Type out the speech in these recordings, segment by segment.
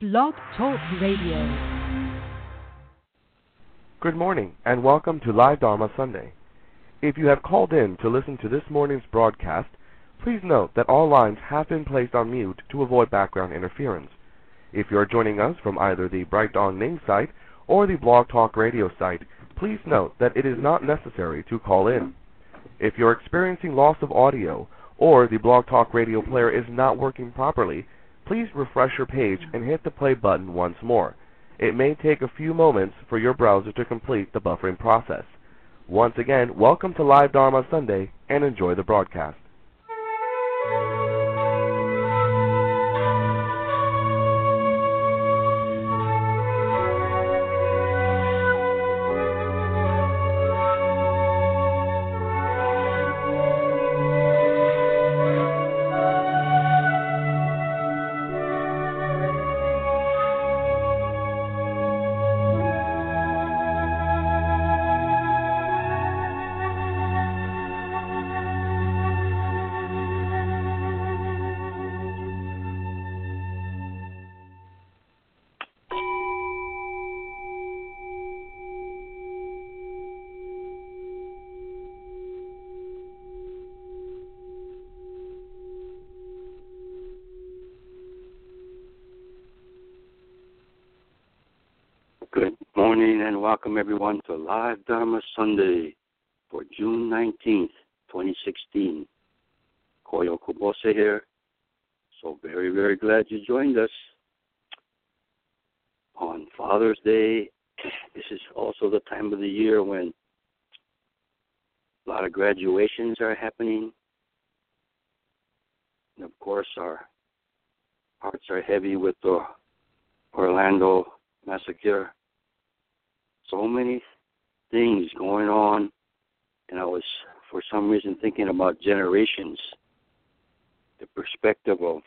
Blog Talk Radio. Good morning, and welcome to Live Dharma Sunday. If you have called in to listen to this morning's broadcast, please note that all lines have been placed on mute to avoid background interference. If you are joining us from either the Bright Dawn site or the Blog Talk Radio site, please note that it is not necessary to call in. If you're experiencing loss of audio or the Blog Talk Radio player is not working properly, please refresh your page and hit the play button once more. It may take a few moments for your browser to complete the buffering process. Once again, welcome to Live Dharma Sunday and enjoy the broadcast. Welcome everyone to Live Dharma Sunday for June 19th, 2016. Koyo Kubose here. So very, very glad you joined us on Father's Day. This is also the time of the year when a lot of graduations are happening. And of course, our hearts are heavy with the Orlando massacre so many things going on, and I was, for some reason, thinking about generations, the perspective of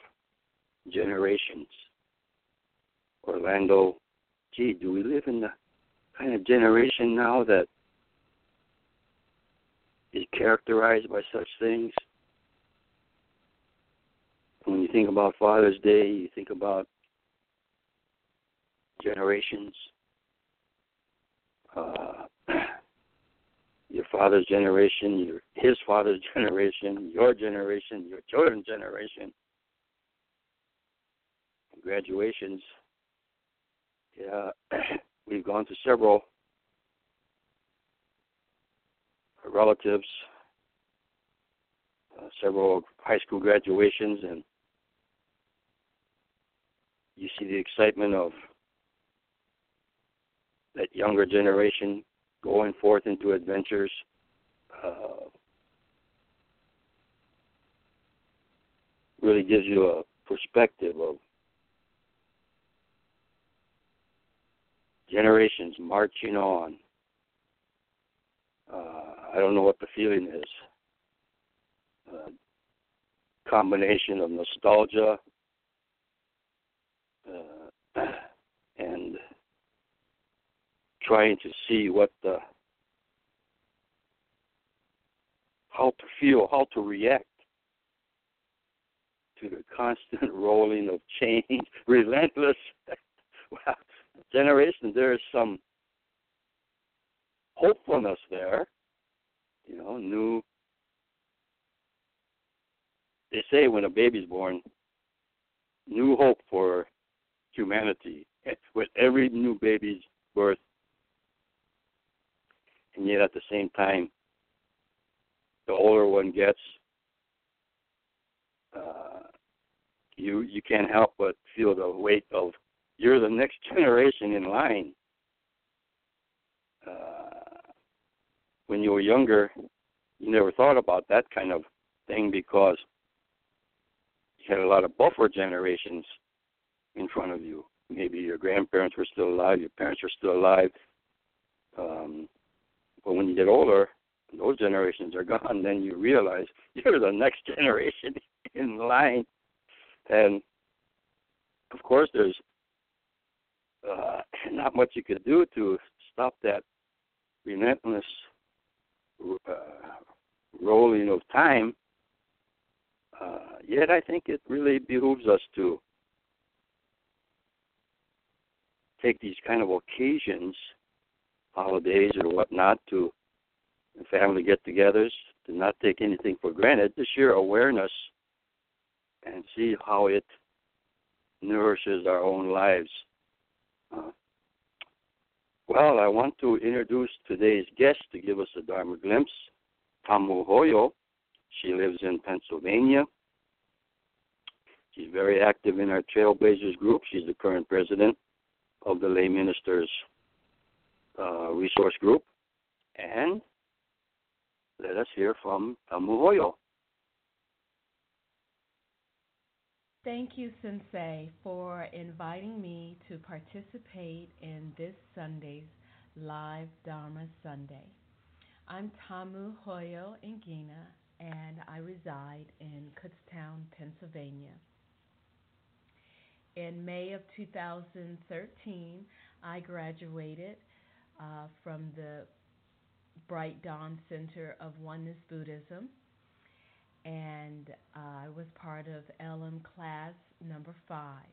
generations. Orlando, gee, do we live in the kind of generation now that is characterized by such things? When you think about Father's Day, you think about generations uh, your father's generation, your his father's generation, your generation, your children's generation, graduations. Yeah, we've gone to several relatives, uh, several high school graduations, and you see the excitement of that younger generation going forth into adventures. Uh, really gives you a perspective of generations marching on. Uh, I don't know what the feeling is. Uh, combination of nostalgia uh, and trying to see what the how to feel, how to react to the constant rolling of change, relentless well, generation. There is some hopefulness there, you know, new. They say when a baby's born, new hope for humanity. With every new baby's birth, and yet at the same time, the older one gets, uh, you you can't help but feel the weight of you're the next generation in line. Uh, when you were younger, you never thought about that kind of thing because you had a lot of buffer generations in front of you. Maybe your grandparents were still alive, your parents were still alive. Um, when you get older, those generations are gone, then you realize you're the next generation in line. And of course, there's uh, not much you could do to stop that relentless uh, rolling of time. Uh, yet, I think it really behooves us to take these kind of occasions, holidays or whatnot, to family get-togethers, to not take anything for granted, to share awareness and see how it nourishes our own lives. Uh, well, I want to introduce today's guest to give us a Dharma glimpse, Tamu Hoyo. She lives in Pennsylvania. She's very active in our Trailblazers group. She's the current president of the Lay Ministers uh, Resource Group. And let us hear from Tamu Hoyo. Thank you, Sensei, for inviting me to participate in this Sunday's Live Dharma Sunday. I'm Tamu Hoyo Ngina, and I reside in Kutztown, Pennsylvania. In May of 2013, I graduated uh, from the Bright Dawn Center of Oneness Buddhism and I was part of LM class number five.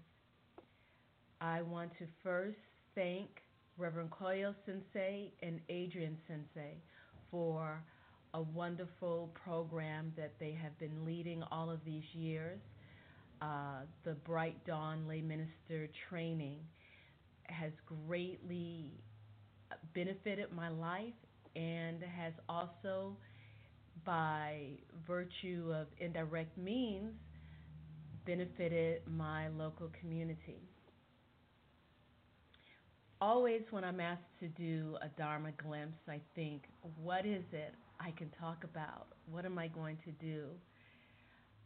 I want to first thank Reverend Koyo Sensei and Adrienne Sensei for a wonderful program that they have been leading all of these years. Uh, the Bright Dawn Lay Minister training has greatly benefited my life and has also by virtue of indirect means, benefited my local community. Always, when I'm asked to do a Dharma glimpse, I think, what is it I can talk about? What am I going to do?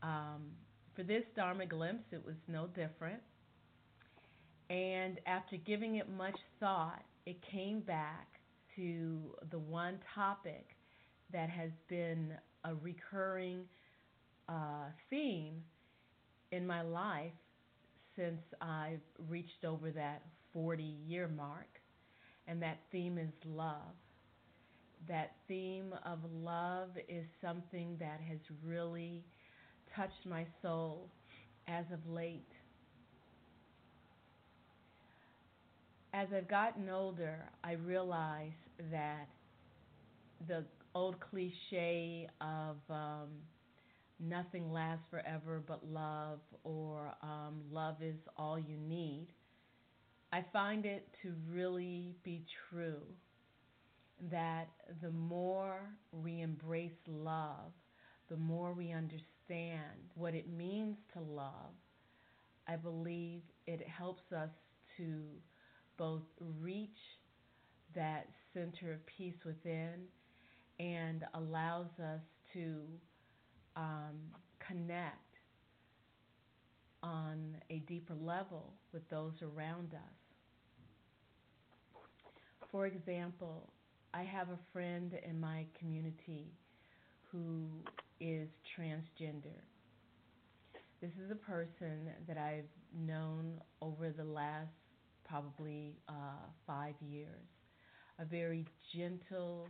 Um, for this Dharma glimpse, it was no different. And after giving it much thought, it came back to the one topic that has been a recurring uh, theme in my life since I've reached over that 40 year mark, and that theme is love. That theme of love is something that has really touched my soul as of late. As I've gotten older, I realize that the old cliche of um, nothing lasts forever but love or um, love is all you need, I find it to really be true that the more we embrace love, the more we understand what it means to love, I believe it helps us to both reach that center of peace within and allows us to um, connect on a deeper level with those around us. For example, I have a friend in my community who is transgender. This is a person that I've known over the last probably uh, five years. A very gentle,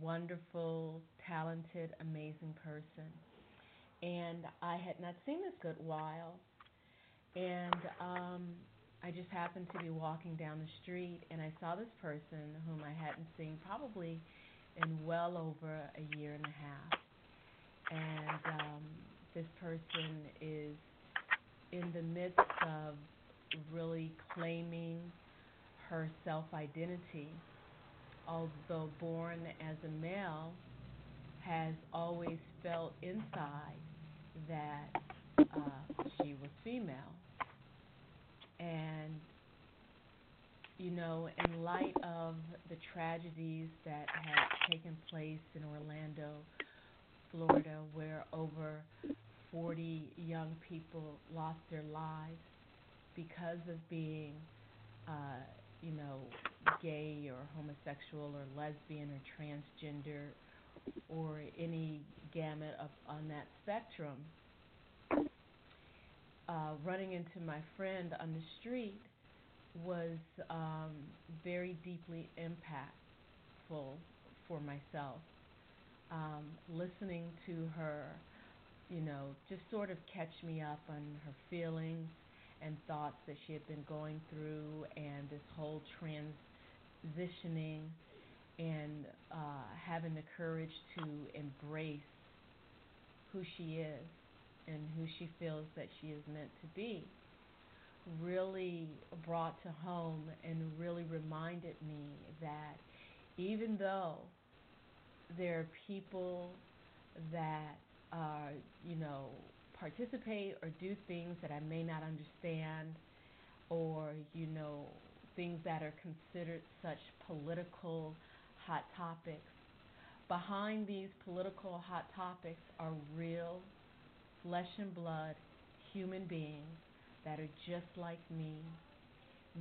wonderful, talented, amazing person. And I had not seen this good while. And um, I just happened to be walking down the street and I saw this person whom I hadn't seen probably in well over a year and a half. And um, this person is in the midst of really claiming her self identity although born as a male, has always felt inside that uh, she was female. And, you know, in light of the tragedies that had taken place in Orlando, Florida, where over 40 young people lost their lives because of being uh, you know, gay or homosexual or lesbian or transgender or any gamut of, on that spectrum, uh, running into my friend on the street was um, very deeply impactful for myself. Um, listening to her, you know, just sort of catch me up on her feelings and thoughts that she had been going through, and this whole transitioning and uh, having the courage to embrace who she is and who she feels that she is meant to be really brought to home and really reminded me that even though there are people that uh, you know participate or do things that I may not understand or you know things that are considered such political hot topics behind these political hot topics are real flesh and blood human beings that are just like me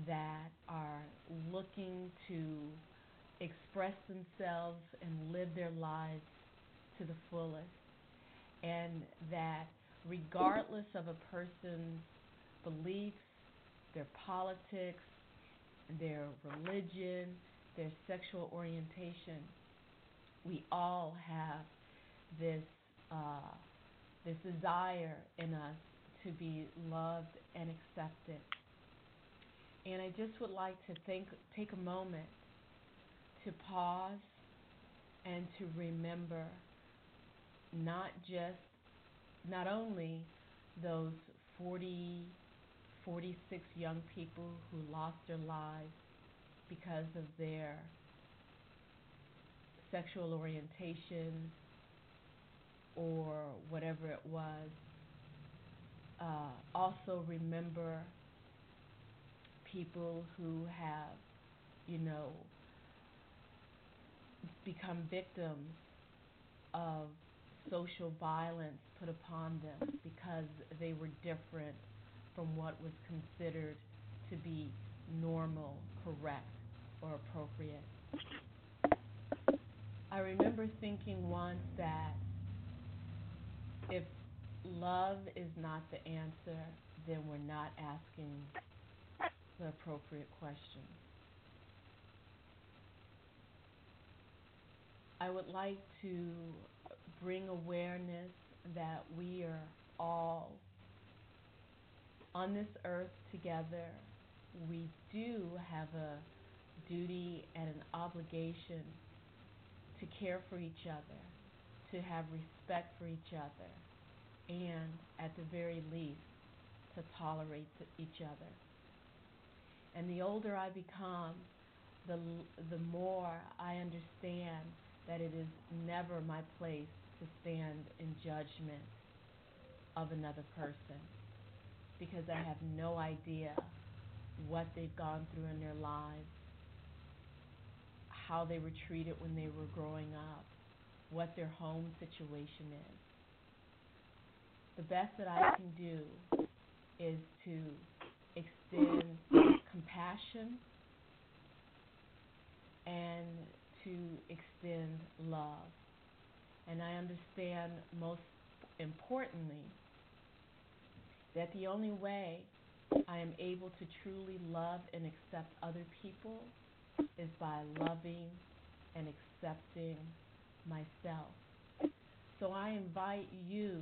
that are looking to express themselves and live their lives to the fullest. And that regardless of a person's beliefs, their politics, their religion, their sexual orientation, we all have this uh, this desire in us to be loved and accepted. And I just would like to think, take a moment to pause and to remember not just, not only those 40, 46 young people who lost their lives because of their sexual orientation or whatever it was. Uh, also remember people who have, you know, become victims of social violence put upon them because they were different from what was considered to be normal, correct, or appropriate. I remember thinking once that if love is not the answer, then we're not asking the appropriate questions. I would like to bring awareness that we are all on this earth together. We do have a duty and an obligation to care for each other, to have respect for each other, and at the very least, to tolerate each other. And the older I become, the, the more I understand that it is never my place to stand in judgment of another person because I have no idea what they've gone through in their lives, how they were treated when they were growing up, what their home situation is. The best that I can do is to extend compassion and to extend love. And I understand most importantly that the only way I am able to truly love and accept other people is by loving and accepting myself. So I invite you,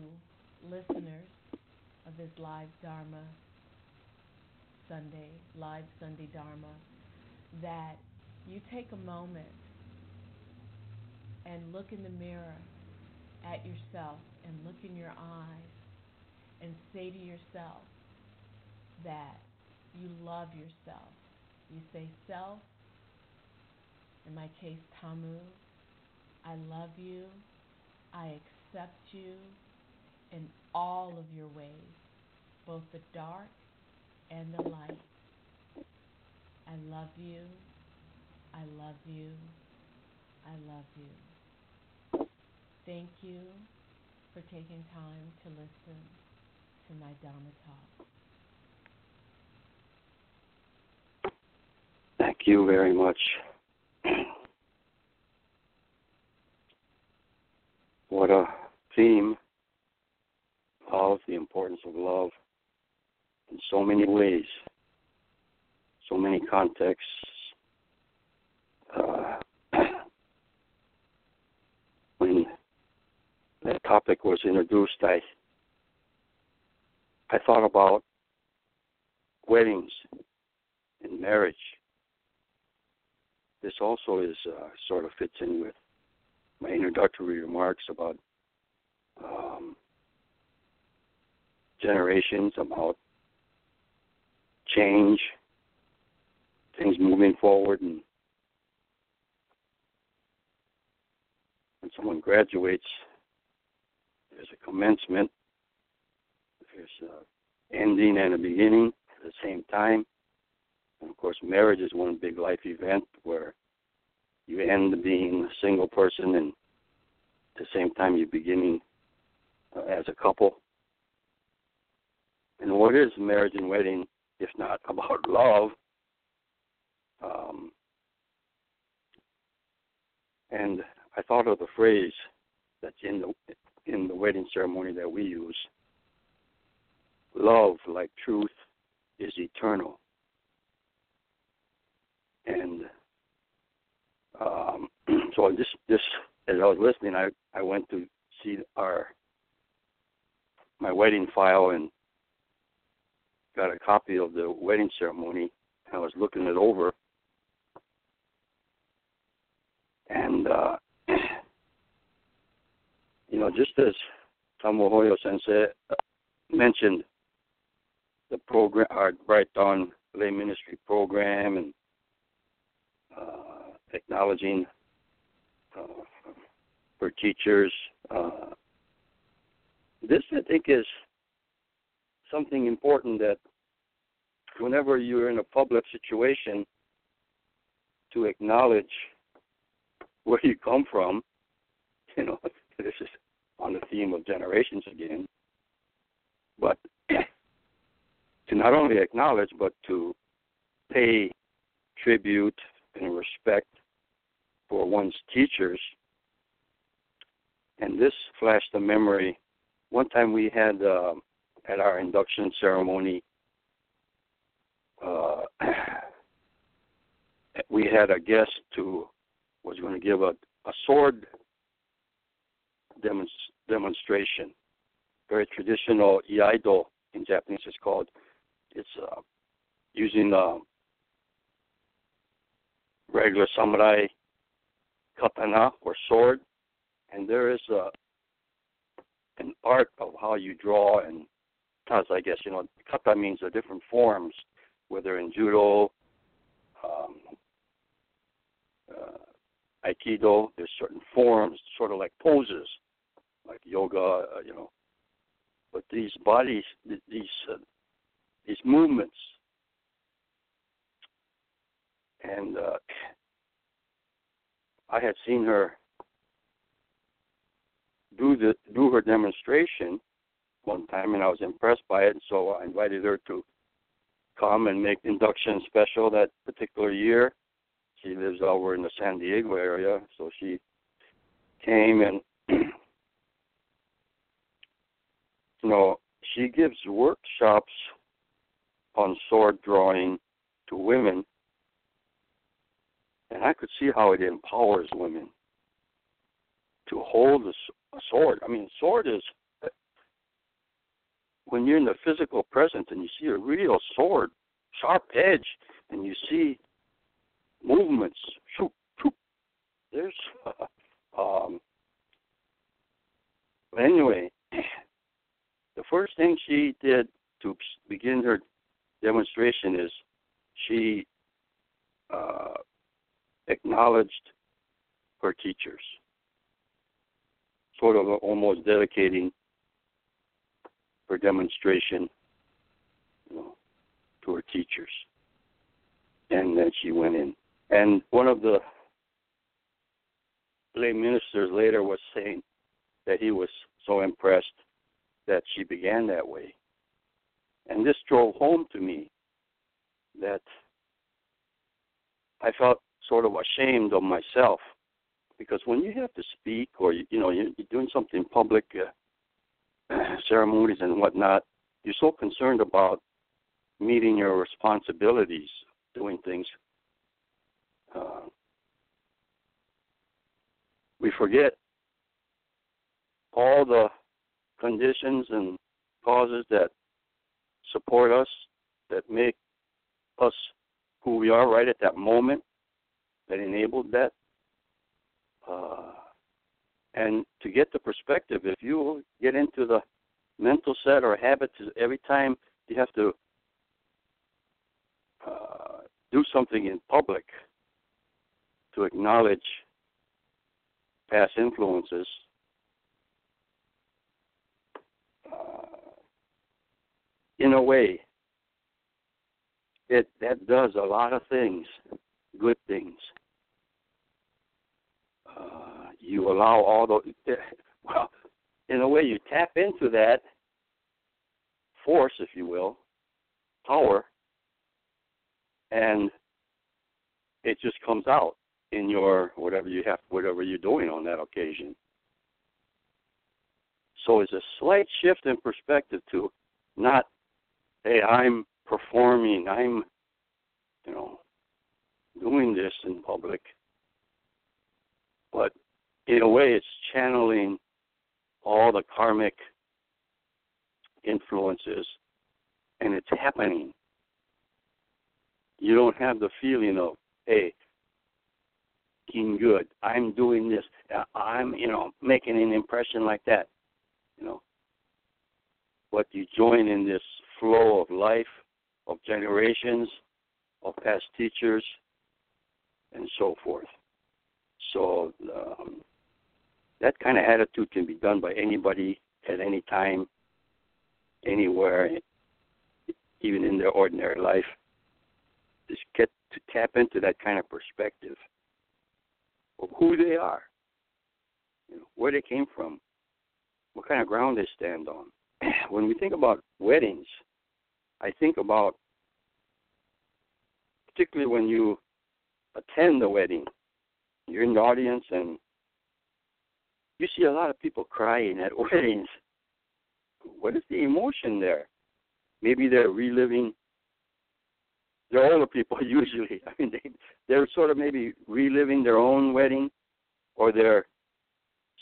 listeners of this live Dharma Sunday, live Sunday Dharma, that you take a moment and look in the mirror at yourself and look in your eyes and say to yourself that you love yourself. You say, Self, in my case, Tamu, I love you. I accept you in all of your ways, both the dark and the light. I love you. I love you. I love you. Thank you for taking time to listen to my Dharma talk. Thank you very much. what a theme of the importance of love in so many ways, so many contexts. Uh, when that topic was introduced, I I thought about weddings and marriage. This also is uh, sort of fits in with my introductory remarks about um, generations, about change, things moving forward, and when someone graduates, there's a commencement, there's an ending and a beginning at the same time. And of course, marriage is one big life event where you end being a single person and at the same time you're beginning uh, as a couple. And what is marriage and wedding if not about love? Um, and I thought of the phrase that's in the in the wedding ceremony that we use. Love, like truth, is eternal. And um, so this this as I was listening, I I went to see our my wedding file and got a copy of the wedding ceremony. I was looking it over, and uh, you know, just as Tamu Hoyo Sensei mentioned the program, our Bright Dawn Lay Ministry program, and uh, acknowledging uh, for teachers. Uh, this, I think, is something important that whenever you're in a public situation, to acknowledge where you come from, you know, this is on the theme of generations again, but to not only acknowledge, but to pay tribute and respect for one's teachers. And this flashed a memory. One time we had uh, at our induction ceremony, uh, we had a guest who was going to give a, a sword demonst- demonstration. Very traditional iaido in Japanese is called. It's uh, using uh, regular samurai katana or sword, and there is a an art of how you draw and as I guess you know kata means the different forms, whether in judo, um, uh, aikido. There's certain forms, sort of like poses, like yoga, uh, you know. But these bodies, these uh, these movements, and uh, I had seen her do the do her demonstration one time, and I was impressed by it. And so I invited her to come and make induction special that particular year. She lives over in the San Diego area, so she came and you know she gives workshops on sword drawing to women and I could see how it empowers women to hold a, sword. I mean, sword is when you're in the physical presence and you see a real sword, sharp edge, and you see movements. Shoop, shoop. There's. um, anyway, the first thing she did to begin her demonstration is she uh, acknowledged her teachers, sort of almost dedicating her demonstration you know, to her teachers. And then she went in. And one of the lay ministers later was saying that he was so impressed that she began that way. And this drove home to me that I felt sort of ashamed of myself because when you have to speak or you, you know you're, doing something public uh, ceremonies and whatnot you're so concerned about meeting your responsibilities doing things uh, we forget all the conditions and causes that support us that make us who we are right at that moment, that enabled that. Uh, and to get the perspective, if you get into the mental set or habit to every time you have to uh, do something in public to acknowledge past influences, uh, in a way, it that does a lot of things, good things. Uh, you allow all the well, in a way, you tap into that force, if you will, power, and it just comes out in your whatever you have, whatever you're doing on that occasion. So it's a slight shift in perspective to not, hey, I'm performing, I'm, you know, doing this in public. But in a way, it's channeling all the karmic influences, and it's happening. You don't have the feeling of, hey, being good. I'm doing this. Uh, I'm, you know, making an impression like that. You know, but you join in this flow of life, of generations, of past teachers, and so forth. So um, that kind of attitude can be done by anybody at any time, anywhere, even in their ordinary life. Just get to tap into that kind of perspective of who they are, you know, where they came from, what kind of ground they stand on. when we think about weddings, I think about particularly when you attend the wedding, you're in the audience and you see a lot of people crying at weddings. What is the emotion there? Maybe they're reliving. They're older people usually. I mean, they they're sort of maybe reliving their own wedding, or they're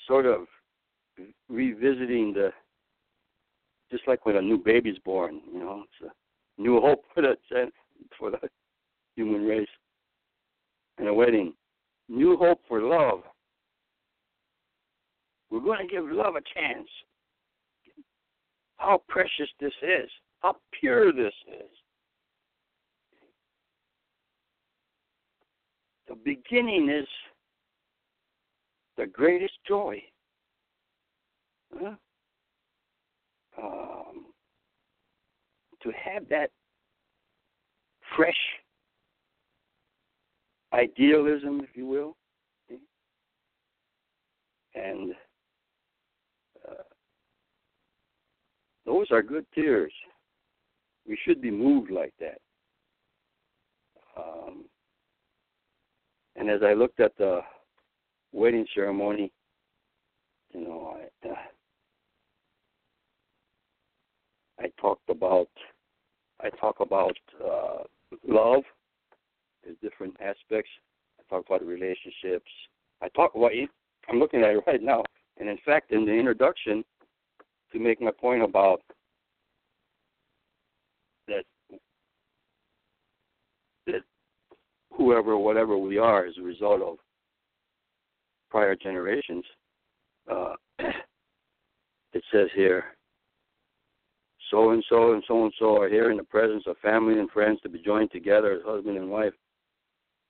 sort of revisiting the just like when a new baby's born. You know, it's a new hope for the for the human race. And a wedding, new hope for love we're going to give love a chance. How precious this is. How pure this is. The beginning is the greatest joy. Huh? Um, to have that fresh idealism, if you will, and Those are good tears. We should be moved like that. Um, and as I looked at the wedding ceremony, you know, I, uh, I talked about I talk about uh, love. There's different aspects. I talk about relationships. I talk about. I'm looking at it right now, and in fact, in the introduction, to make my point about that that whoever, whatever we are, as a result of prior generations. Uh, it says here, so and so and so and so are here in the presence of family and friends to be joined together as husband and wife.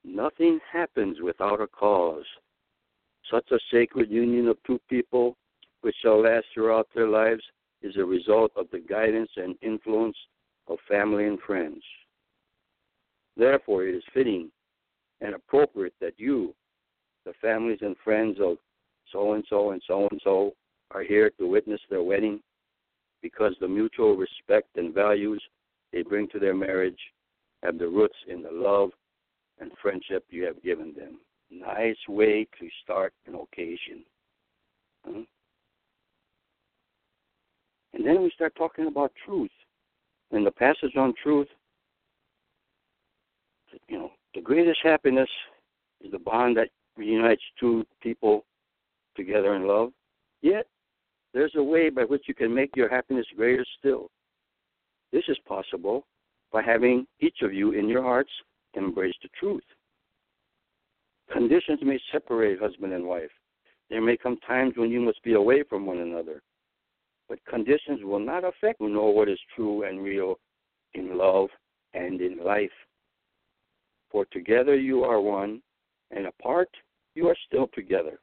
Nothing happens without a cause. Such a sacred union of two people which shall last throughout their lives, is a result of the guidance and influence of family and friends. Therefore, it is fitting and appropriate that you, the families and friends of so and so and so and so, are here to witness their wedding because the mutual respect and values they bring to their marriage have the roots in the love and friendship you have given them. Nice way to start an occasion. Hmm? And then we start talking about truth. And the passage on truth, you know, the greatest happiness is the bond that reunites two people together in love. Yet, there's a way by which you can make your happiness greater still. This is possible by having each of you in your hearts embrace the truth. Conditions may separate husband and wife. There may come times when you must be away from one another. But conditions will not affect you know what is true and real in love and in life. For together you are one, and apart you are still together.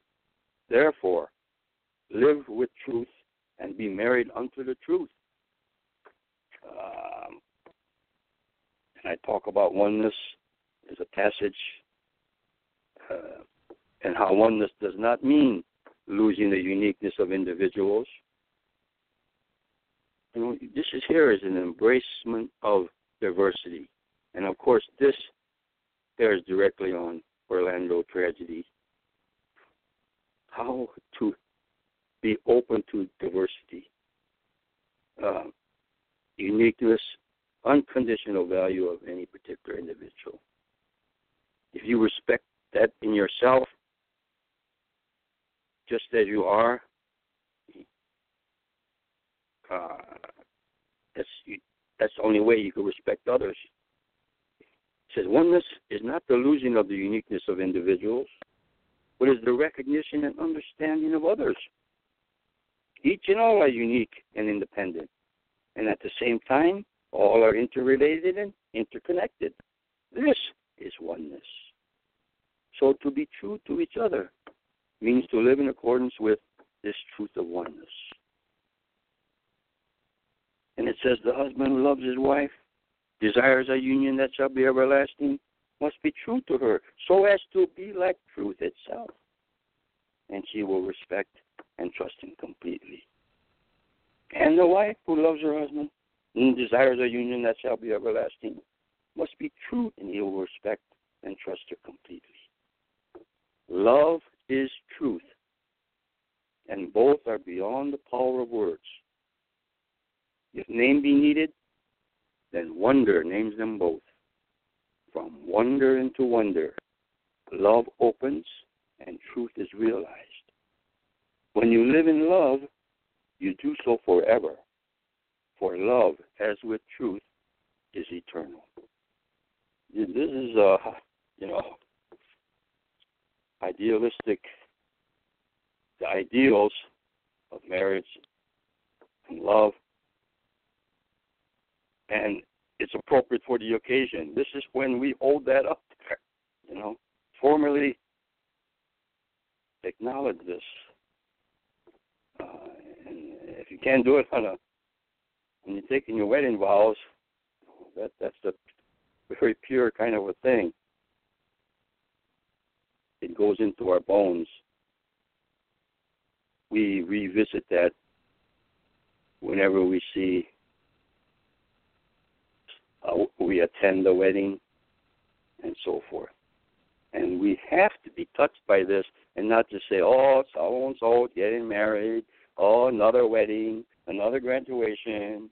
Therefore, live with truth and be married unto the truth. Um, and I talk about oneness as a passage, uh, and how oneness does not mean losing the uniqueness of individuals. You know, this is here is an embracement of diversity, and of course, this bears directly on Orlando tragedy. How to be open to diversity, uh, uniqueness, unconditional value of any particular individual. If you respect that in yourself, just as you are, uh, that's that's the only way you can respect others. It says oneness is not the losing of the uniqueness of individuals, but is the recognition and understanding of others. Each and all are unique and independent, and at the same time, all are interrelated and interconnected. This is oneness. So to be true to each other means to live in accordance with this truth of oneness. And it says the husband who loves his wife, desires a union that shall be everlasting, must be true to her, so as to be like truth itself. And she will respect and trust him completely. And the wife who loves her husband and desires a union that shall be everlasting must be true, and he will respect and trust her completely. Love is truth, and both are beyond the power of words. If name be needed, then wonder names them both. From wonder into wonder, love opens and truth is realized. When you live in love, you do so forever. For love, as with truth, is eternal. This is, uh, you know, idealistic, the ideals of marriage and love, and it's appropriate for the occasion. This is when we hold that up there, you know, formally acknowledge this. Uh, and if you can't do it on a when you're taking your wedding vows, that that's a very pure kind of a thing. It goes into our bones. We revisit that whenever we see uh, we attend the wedding and so forth. And we have to be touched by this and not to say, oh, so and so getting married, oh, another wedding, another graduation,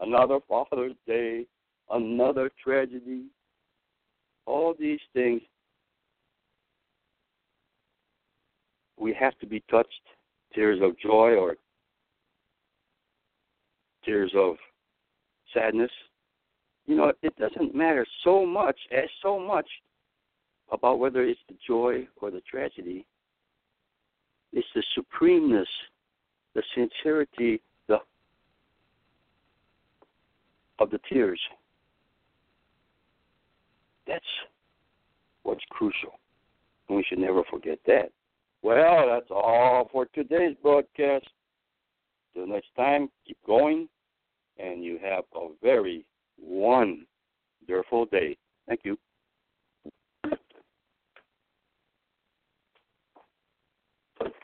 another Father's Day, another tragedy. All these things, we have to be touched. Tears of joy or tears of sadness. You know, it doesn't matter so much, as so much, about whether it's the joy or the tragedy. It's the supremeness, the sincerity, the of the tears. That's what's crucial. And we should never forget that. Well, that's all for today's broadcast. Till next time, keep going, and you have a very wonderful day. Thank you.